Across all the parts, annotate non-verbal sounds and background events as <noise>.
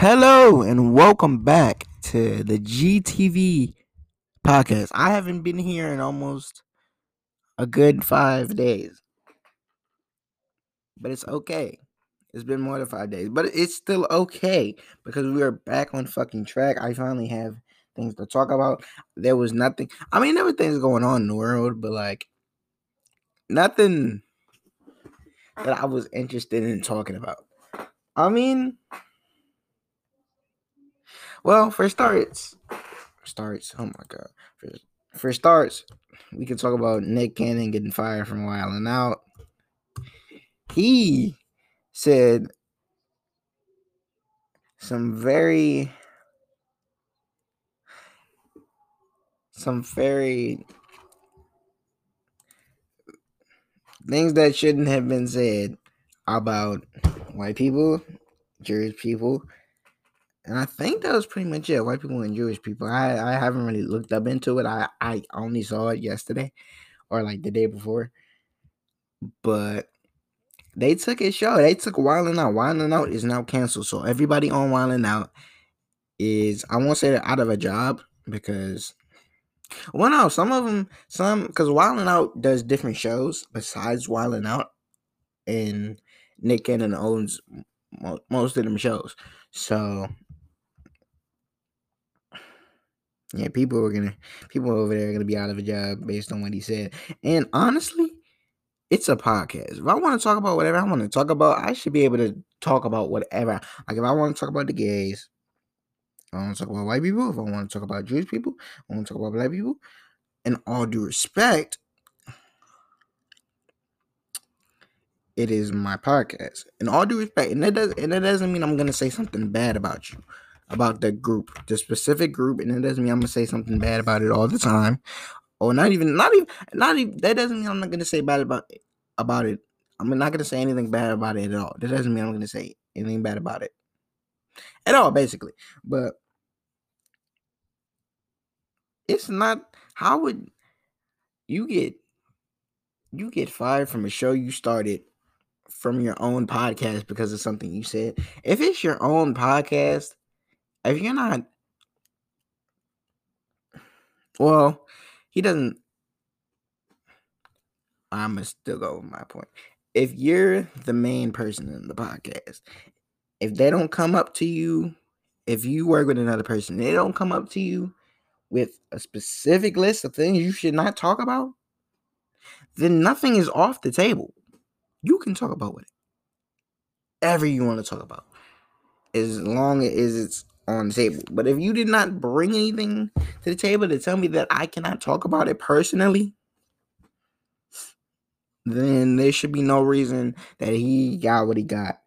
Hello and welcome back to the GTV podcast. I haven't been here in almost a good five days, but it's okay. It's been more than five days, but it's still okay because we are back on fucking track. I finally have things to talk about. There was nothing, I mean, everything's going on in the world, but like nothing that I was interested in talking about. I mean, well, for starts, starts. Oh my god. For, for starts, we can talk about Nick Cannon getting fired from Wild and Out. He said some very some very things that shouldn't have been said about white people, Jewish people, and I think that was pretty much it. White people and Jewish people. I, I haven't really looked up into it. I, I only saw it yesterday or like the day before. But they took his show. They took Wildin' Out. Wildin' Out is now canceled. So everybody on Wildin' Out is I won't say they're out of a job because well no, some of them some because Wildin' Out does different shows besides Wildin' Out, and Nick Cannon owns most of them shows. So yeah, people are gonna people over there are gonna be out of a job based on what he said. And honestly, it's a podcast. If I want to talk about whatever I want to talk about, I should be able to talk about whatever. Like if I want to talk about the gays, I want to talk about white people. If I want to talk about Jewish people, I want to talk about black people. In all due respect, it is my podcast. In all due respect, and that does and that doesn't mean I'm gonna say something bad about you about the group, the specific group, and it doesn't mean I'm gonna say something bad about it all the time, or not even, not even, not even. That doesn't mean I'm not gonna say bad about about it. I'm not gonna say anything bad about it at all. That doesn't mean I'm gonna say anything bad about it at all, basically. But it's not. How would you get you get fired from a show you started from your own podcast because of something you said? If it's your own podcast if you're not well, he doesn't I'ma still go with my point. If you're the main person in the podcast, if they don't come up to you, if you work with another person, they don't come up to you with a specific list of things you should not talk about, then nothing is off the table. You can talk about whatever you want to talk about. As long as it's on the table. But if you did not bring anything to the table to tell me that I cannot talk about it personally, then there should be no reason that he got what he got.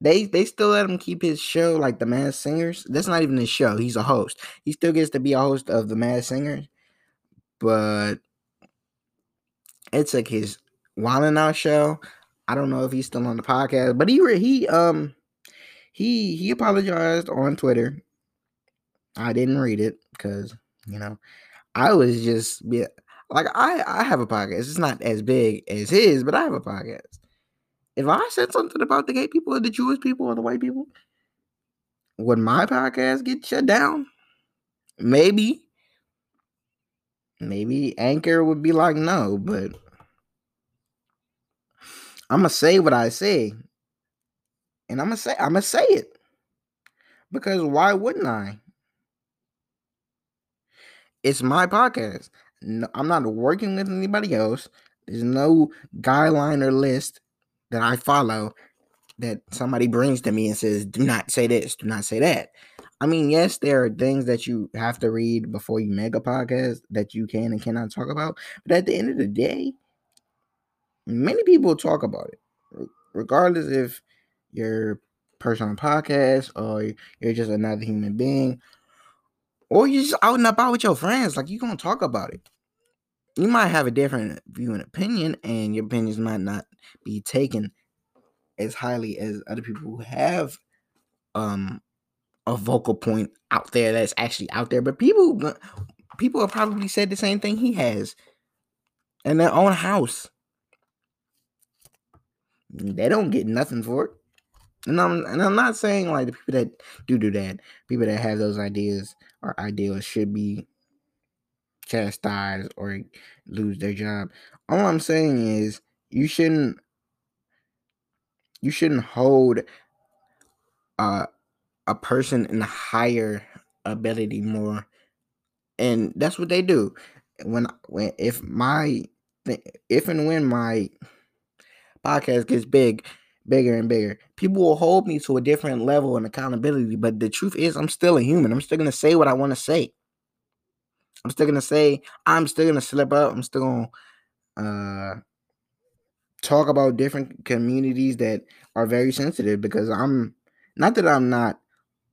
They they still let him keep his show like the Masked Singers. That's not even his show. He's a host. He still gets to be a host of the Masked Singers, but it's like his Wildin' Out show. I don't know if he's still on the podcast, but he he um he he apologized on Twitter. I didn't read it because you know I was just yeah, like I I have a podcast. It's not as big as his, but I have a podcast. If I said something about the gay people or the Jewish people or the white people, would my podcast get shut down? Maybe. Maybe Anchor would be like, no, but I'm gonna say what I say and I'm gonna say I'm gonna say it because why wouldn't I? It's my podcast. No, I'm not working with anybody else. There's no guideline or list that I follow that somebody brings to me and says, "Do not say this. Do not say that." I mean, yes, there are things that you have to read before you make a podcast that you can and cannot talk about. But at the end of the day, many people talk about it, regardless if your person on podcast or you're just another human being or you're just out and about with your friends like you're gonna talk about it. You might have a different view and opinion and your opinions might not be taken as highly as other people who have um a vocal point out there that's actually out there but people people have probably said the same thing he has in their own house. They don't get nothing for it And I'm and I'm not saying like the people that do do that, people that have those ideas or ideals should be chastised or lose their job. All I'm saying is you shouldn't you shouldn't hold uh, a person in a higher ability more and that's what they do when when if my if and when my podcast gets big bigger and bigger. People will hold me to a different level and accountability but the truth is i'm still a human. I'm still to say what i want to say. I'm still to say i'm still to slip up. I'm still to uh talk about different communities that are very sensitive because i'm not that i'm not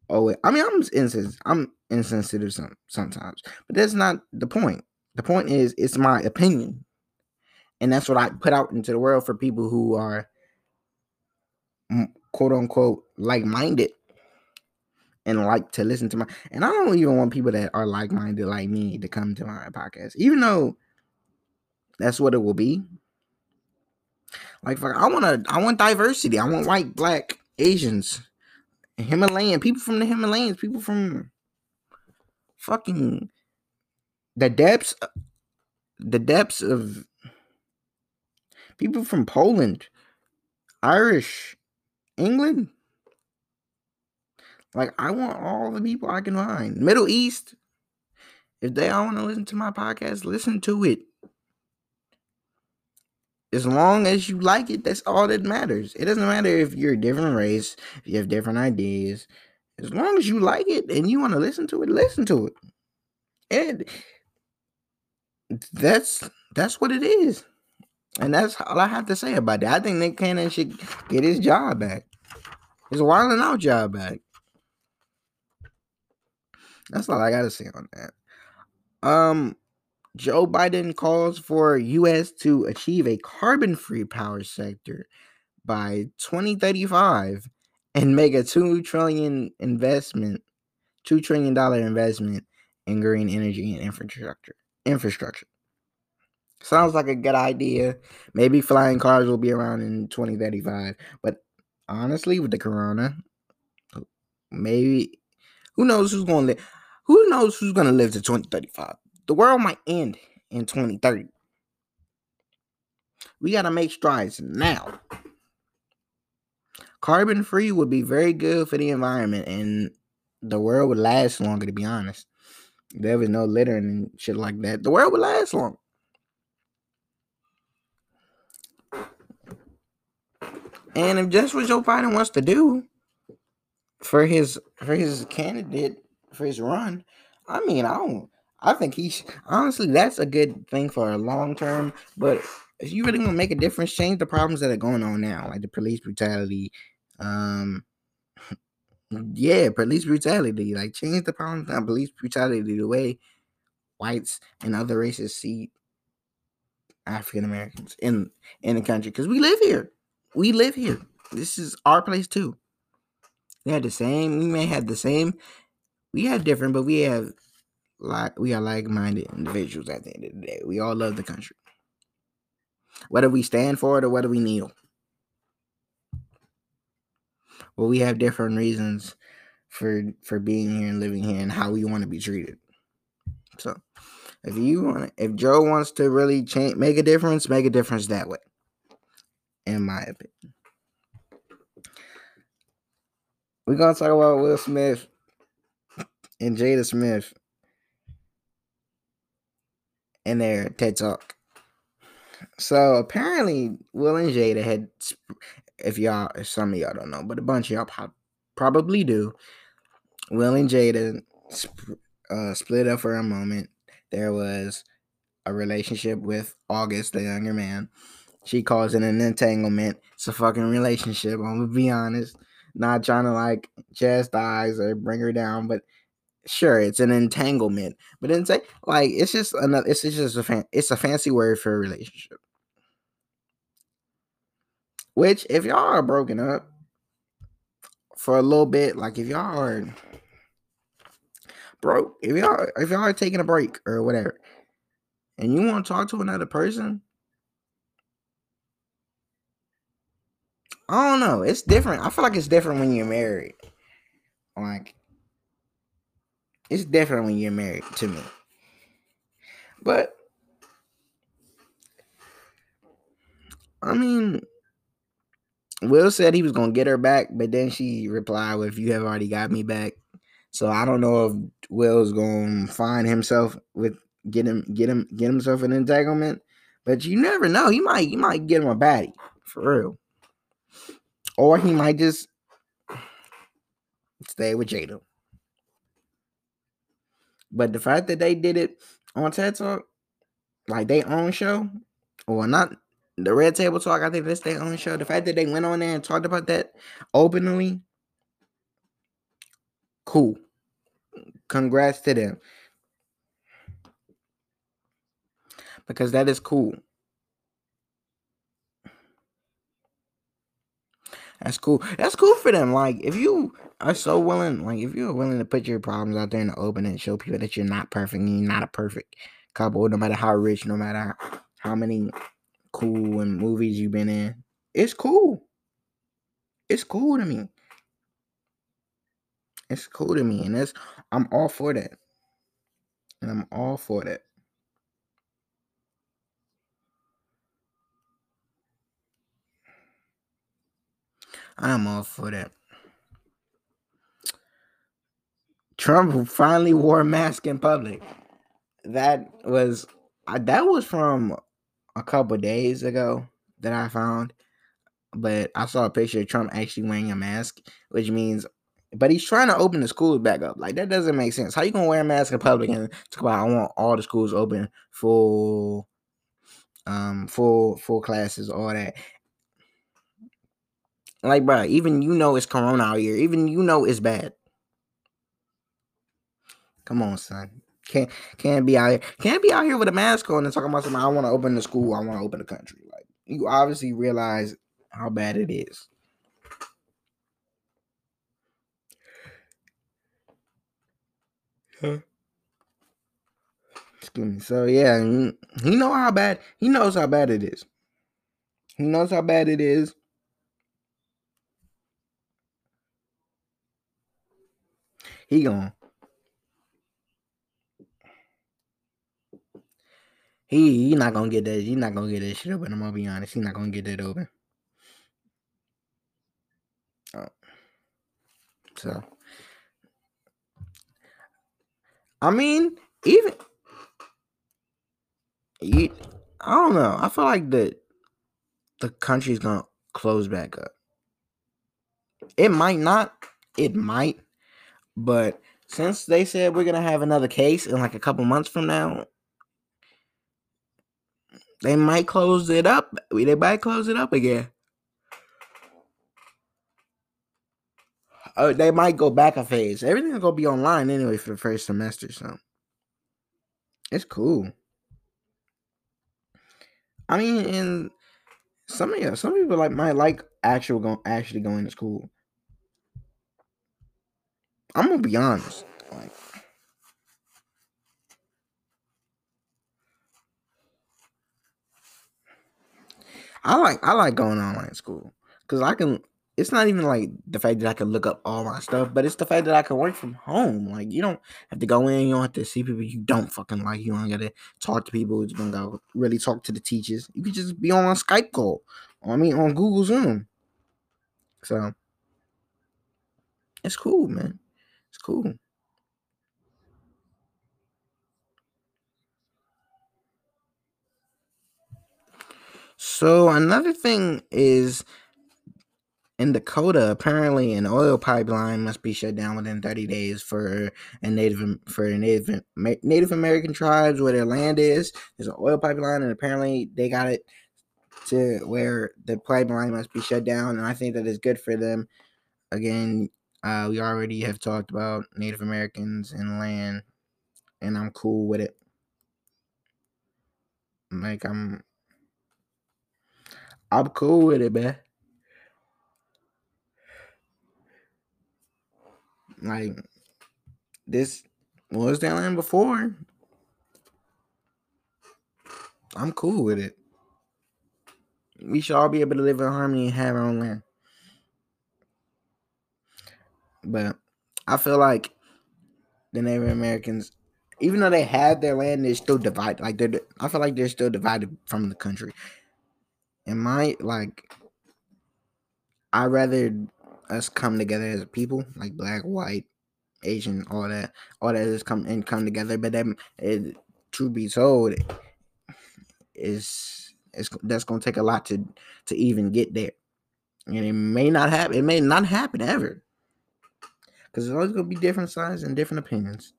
oh i mean i'm insensitive i'm insensitive some, sometimes but that's not the point. The point is it's my opinion. And that's what i put out into the world for people who are quote unquote like-minded and like to listen to my and i don't even want people that are like-minded like me to come to my podcast even though that's what it will be. Like i want to i want diversity. I want white black asians himalayan people from the himalayas people from fucking the depths the depths of people from Poland, Irish, England. Like I want all the people I can find. Middle East. If they all want to listen to my podcast, listen to it. As long as you like it, that's all that matters. It doesn't matter if you're a different race, if you have different ideas. As long as you like it and you want to listen to it, listen to it. And that's that's what it is. And that's all I have to say about that. I think Nick Cannon should get his job back. His wilding out job back. That's all I gotta say on that. Um Joe Biden calls for US to achieve a carbon-free power sector by 2035 and make a 2 trillion investment, 2 trillion dollar investment in green energy and infrastructure. Infrastructure. Sounds like a good idea. Maybe flying cars will be around in 2035. But honestly, with the corona, uh, maybe who knows who's gonna live? Who knows who's gonna live to 2035? The world might end in 2030. We gotta make strides now. Carbon free would be very good for the environment and the world would last longer, to be honest. there was no littering and shit like that. The world would last long. And if that's what Joe Biden wants to do for his for his candidate for his run, I mean, I don't. I think he's honestly that's a good thing for a long term. But if you really want to make a difference, change the problems that are going on now, like the police brutality. Um, <laughs> yeah, police brutality. Like change the problems now, police brutality the way whites and other races see African Americans in in the country because we live here we live here. This is our place too. We had the same. We may have the same. We have different, but we have like we are like-minded individuals. At the end of the day, we all love the country. Whether we stand for it or whether we kneel, well, we have different reasons for for being here and living here and how we want to be treated. So, if you want, if Joe wants to really change, make a difference, make a difference that way in my opinion. We're gonna talk about Will Smith and Jada Smith in their TED Talk. So apparently, Will and Jada had, if y'all, if some of y'all don't know, but a bunch of y'all probably do. Will and Jada uh, split up for a moment. There was a relationship with August, the younger man, she calls it an entanglement. It's a fucking relationship. I'm gonna be honest. Not trying to like chastise or bring her down, but sure, it's an entanglement. But then say like it's just another. It's just a fan. It's a fancy word for a relationship. Which, if y'all are broken up for a little bit, like if y'all are broke, if y'all if y'all are taking a break or whatever, and you want to talk to another person, I don't know. It's different. I feel like it's different when you're married. Like it's different when you're married to me. But I mean, Will said he was gonna get her back, but then she replied with, "You have already got me back." So I don't know if Will's gonna find himself with get him get him get himself an entanglement, but you never know. He might he might get him a baddie for real, or he might just stay with Jada. But the fact that they did it on TED Talk, like they own show, or not the Red Table Talk, I think that's their own show. The fact that they went on there and talked about that openly, cool. Congrats to them. Because that is cool. That's cool. That's cool for them. Like, if you are so willing, like, if you're willing to put your problems out there in the open and show people that you're not perfect you're not a perfect couple, no matter how rich, no matter how many cool and movies you've been in, it's cool. It's cool to me. It's cool to me, and that's I'm all for that. And I'm all for that. I'm all for that. Trump finally wore a mask in public. That was that was from a couple days ago that I found, but I saw a picture of Trump actually wearing a mask, which means, but he's trying to open the schools back up. Like that doesn't make sense. How you gonna wear a mask in public and talk about I want all the schools open full, um, full full classes, all that. Like, bro, even you know it's Corona out here. Even you know it's bad. Come on, son. Can't can't be out here. Can't be out here with a mask on and talking about something. I want to open the school. I want to open the country. Like you obviously realize how bad it is. Huh? Excuse me. So yeah, he know how bad. He knows how bad it is. He knows how bad it is. He gonna He he not gonna get that. He not gonna get that shit open. I'm gonna be honest. He not gonna get that open. Oh. So, I mean, even you, I don't know. I feel like the the country's gonna close back up. It might not. It might, but since they said we're gonna have another case in like a couple months from now, they might close it up. They might close it up again. Oh, they might go back a phase. Everything's gonna be online anyway for the first semester, so it's cool. I mean, and some yeah, some people like might like actual going actually going to school. I'm gonna be honest, like I like I like going online school because I can. It's not even like the fact that I can look up all my stuff, but it's the fact that I can work from home. Like you don't have to go in, you don't have to see people you don't fucking like. You don't gotta talk to people. You don't gotta really talk to the teachers. You can just be on a Skype call. I mean, on Google Zoom. So it's cool, man. Cool. So another thing is in Dakota, apparently an oil pipeline must be shut down within 30 days for a native for Native Native American tribes where their land is. There's an oil pipeline, and apparently they got it to where the pipeline must be shut down, and I think that is good for them. Again, uh, we already have talked about Native Americans and land, and I'm cool with it. Like I'm, I'm cool with it, man. Like this was their land before. I'm cool with it. We should all be able to live in harmony and have our own land. But I feel like the Native Americans, even though they had their land, they're still divided. Like they're, I feel like they're still divided from the country. And my like, I rather us come together as a people, like black, white, Asian, all that, all that is come and come together. But then, it, truth be told, is it's that's gonna take a lot to to even get there, and it may not happen. It may not happen ever, because there's always gonna be different sides and different opinions.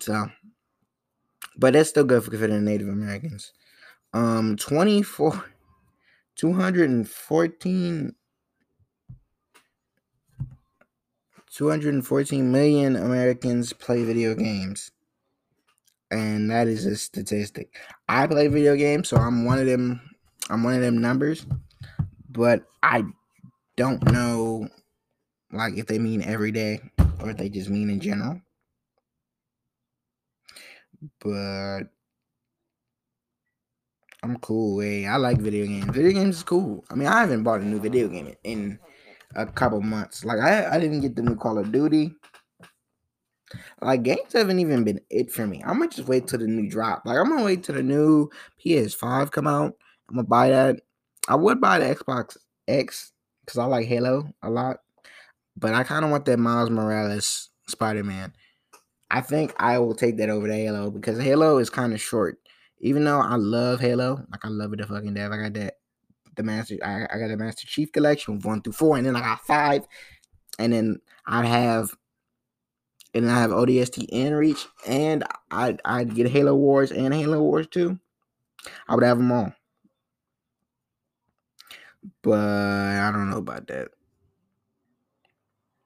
So, but that's still good for, for the Native Americans. Um, twenty four. 214 214 million Americans play video games. And that is a statistic. I play video games, so I'm one of them I'm one of them numbers. But I don't know like if they mean every day or if they just mean in general. But I'm cool. Hey, I like video games. Video games is cool. I mean, I haven't bought a new video game in a couple months. Like I, I didn't get the new Call of Duty. Like games haven't even been it for me. I'm gonna just wait till the new drop. Like I'm gonna wait till the new PS5 come out. I'm gonna buy that. I would buy the Xbox X because I like Halo a lot, but I kind of want that Miles Morales Spider Man. I think I will take that over the Halo because Halo is kind of short. Even though I love Halo, like I love it to fucking death. I got that the master. I, I got the Master Chief collection one through four, and then I got five, and then I have, and then I have ODST and Reach, and I I'd get Halo Wars and Halo Wars 2. I would have them all, but I don't know about that.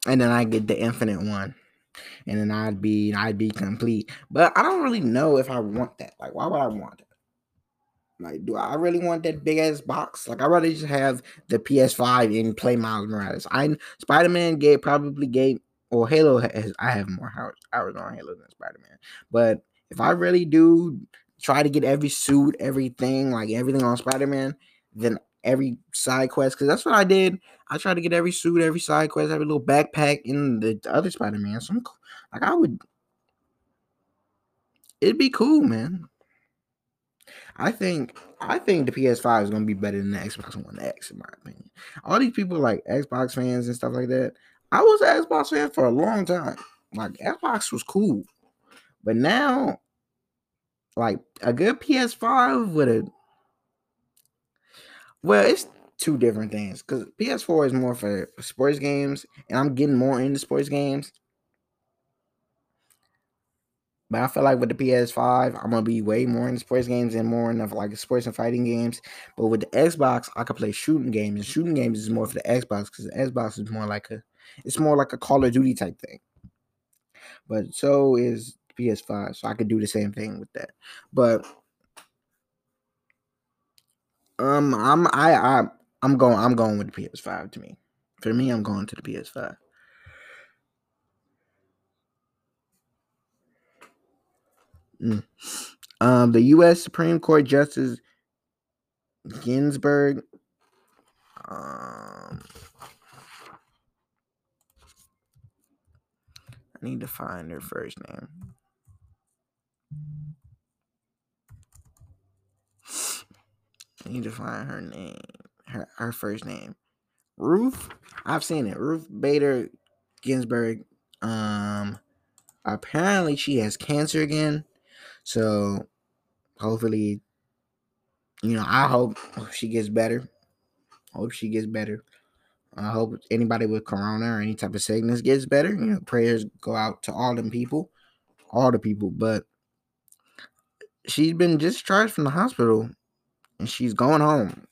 And then I get the Infinite one and then I'd be I'd be complete. But I don't really know if I want that. Like, why would I want that? Like, do I really want that big ass box? Like, I'd rather just have the PS5 and play Miles Morales. I Spider Man gave probably gave or Halo has I have more hours, hours on Halo than Spider Man. But if I really do try to get every suit, everything, like everything on Spider Man, then every side quest because that's what I did. I tried to get every suit, every side quest, every little backpack in the, the other Spider Man. So I'm like, I would. It'd be cool, man. I think I think the PS5 is gonna be better than the Xbox One X, in my opinion. All these people like Xbox fans and stuff like that. I was an Xbox fan for a long time. Like Xbox was cool, but now, like a good PS5 with a well, it's two different things because PS4 is more for sports games, and I'm getting more into sports games. But I feel like with the PS5, I'm gonna be way more into sports games and more into like sports and fighting games. But with the Xbox, I could play shooting games, and shooting games is more for the Xbox because the Xbox is more like a, it's more like a Call of Duty type thing. But so is PS5, so I could do the same thing with that. But um, I'm I I I'm going I'm going with the PS5 to me. For me, I'm going to the PS5. Mm. Um, the U.S. Supreme Court Justice Ginsburg. Um, I need to find her first name. Need to find her name, her, her first name. Ruth. I've seen it. Ruth Bader Ginsburg. Um, apparently she has cancer again. So hopefully, you know, I hope she gets better. Hope she gets better. I hope anybody with corona or any type of sickness gets better. You know, prayers go out to all them people, all the people. But she's been discharged from the hospital and she's going home.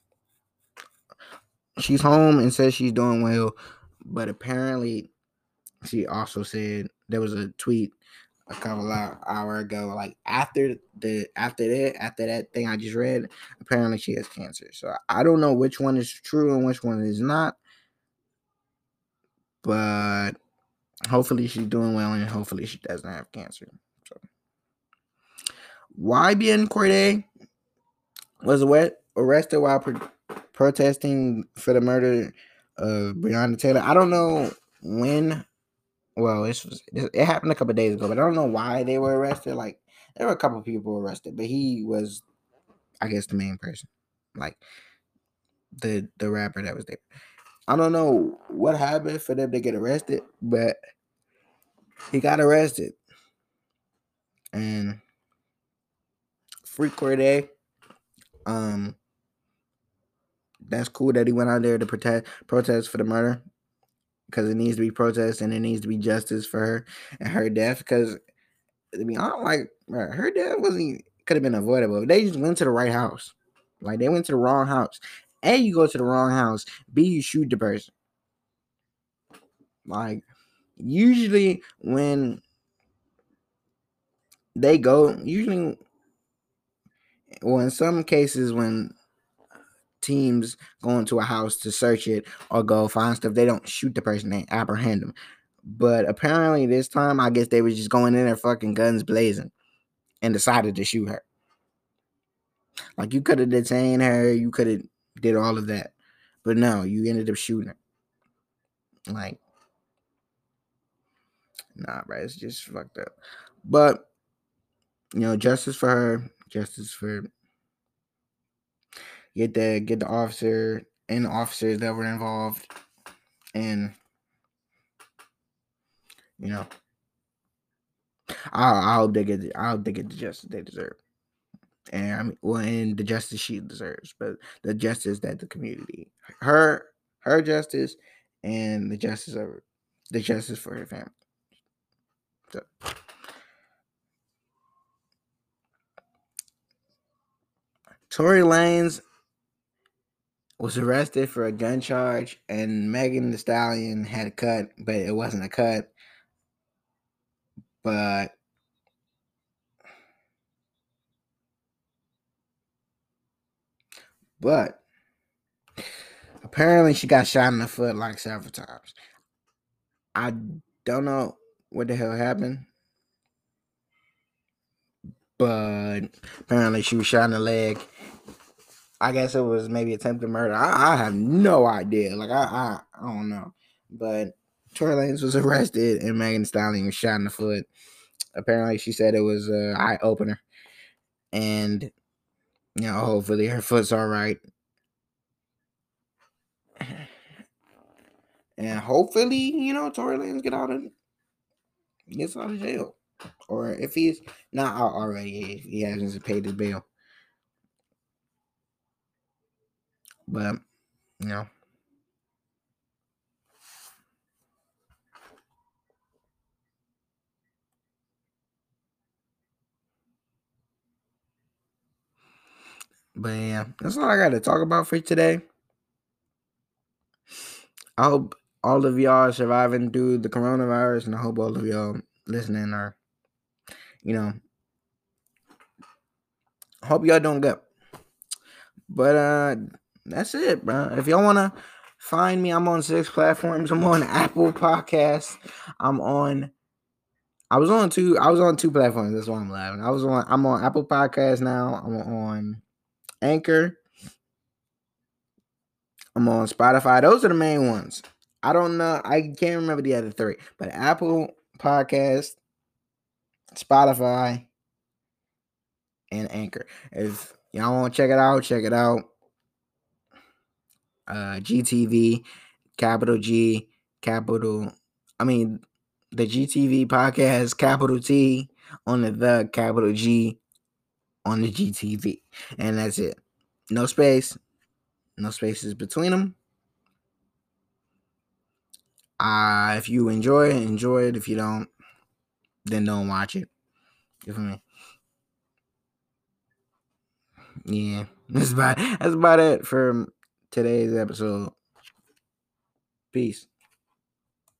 She's home and says she's doing well, but apparently she also said there was a tweet a couple of hour ago. Like after the after that after that thing I just read, apparently she has cancer. So I don't know which one is true and which one is not. But hopefully she's doing well and hopefully she doesn't have cancer. So YBN Cordae was arrested while pro- protesting for the murder of Breonna Taylor. I don't know when well, this was it happened a couple days ago, but I don't know why they were arrested. Like there were a couple people arrested, but he was, I guess, the main person, like the the rapper that was there. I don't know what happened for them to get arrested, but he got arrested, and Freak Cordae, um, that's cool that he went out there to protest protest for the murder because it needs to be protest and it needs to be justice for her and her death. Because mean, I don't like her death wasn't could have been avoidable. They just went to the right house, like they went to the wrong house. A, you go to the wrong house. B, you shoot the person. Like usually when they go, usually, well, in some cases when teams go into a house to search it or go find stuff, they don't shoot the person, they apprehend them. But apparently this time, I guess they were just going in there fucking guns blazing and decided to shoot her. Like you could have detained her, you could have did all of that. But no, you ended up shooting her. Like, nah, bro, it's just fucked up. But you know, justice for her, justice for get the get the officer and the officers that were involved, and you know, I, I hope they get I hope they get the justice they deserve, and I mean, well, and the justice she deserves, but the justice that the community, her her justice, and the justice of the justice for her family. So. Tory Lanez was arrested for a gun charge, and Megan Thee Stallion had a cut, but it wasn't a cut. But but apparently she got shot in the foot like several times. I don't know what the hell happened. But apparently she was shot in the leg I guess it was maybe attempted murder. I, I have no idea. Like I, I, I don't know. But Tory Lanez was <laughs> arrested and Megan Stallion was shot in the foot. Apparently, she said it was a eye opener, and you know, hopefully her foot's all right. <sighs> And hopefully, you know, Tory Lanez get out of gets out of jail, or if he's not out already, he hasn't paid his bail. But, you know. But yeah, that's all I got to talk about for today. I hope all of y'all are surviving through the coronavirus, and I hope all of y'all listening are, you know, hope y'all don't get. But uh that's it, bro. If y'all wanna find me, I'm on six platforms. I'm on <laughs> Apple Podcasts. I'm on. I was on two. I was on two platforms. That's why I'm laughing. I was on. I'm on Apple Podcasts now. I'm on Anchor. I'm on Spotify. Those are the main ones. I don't know. I can't remember the other three, but Apple Podcast, Spotify, and Anchor. If y'all want to check it out, check it out uh, GTV, capital G, capital. I mean, the GTV podcast, capital T on the the capital G on the GTV, and that's it. No space, no spaces between them. Uh, if you enjoy it, enjoy it. If you don't, then don't watch it. You feel me? Yeah, <laughs> that's about that's about it for today's episode. Peace.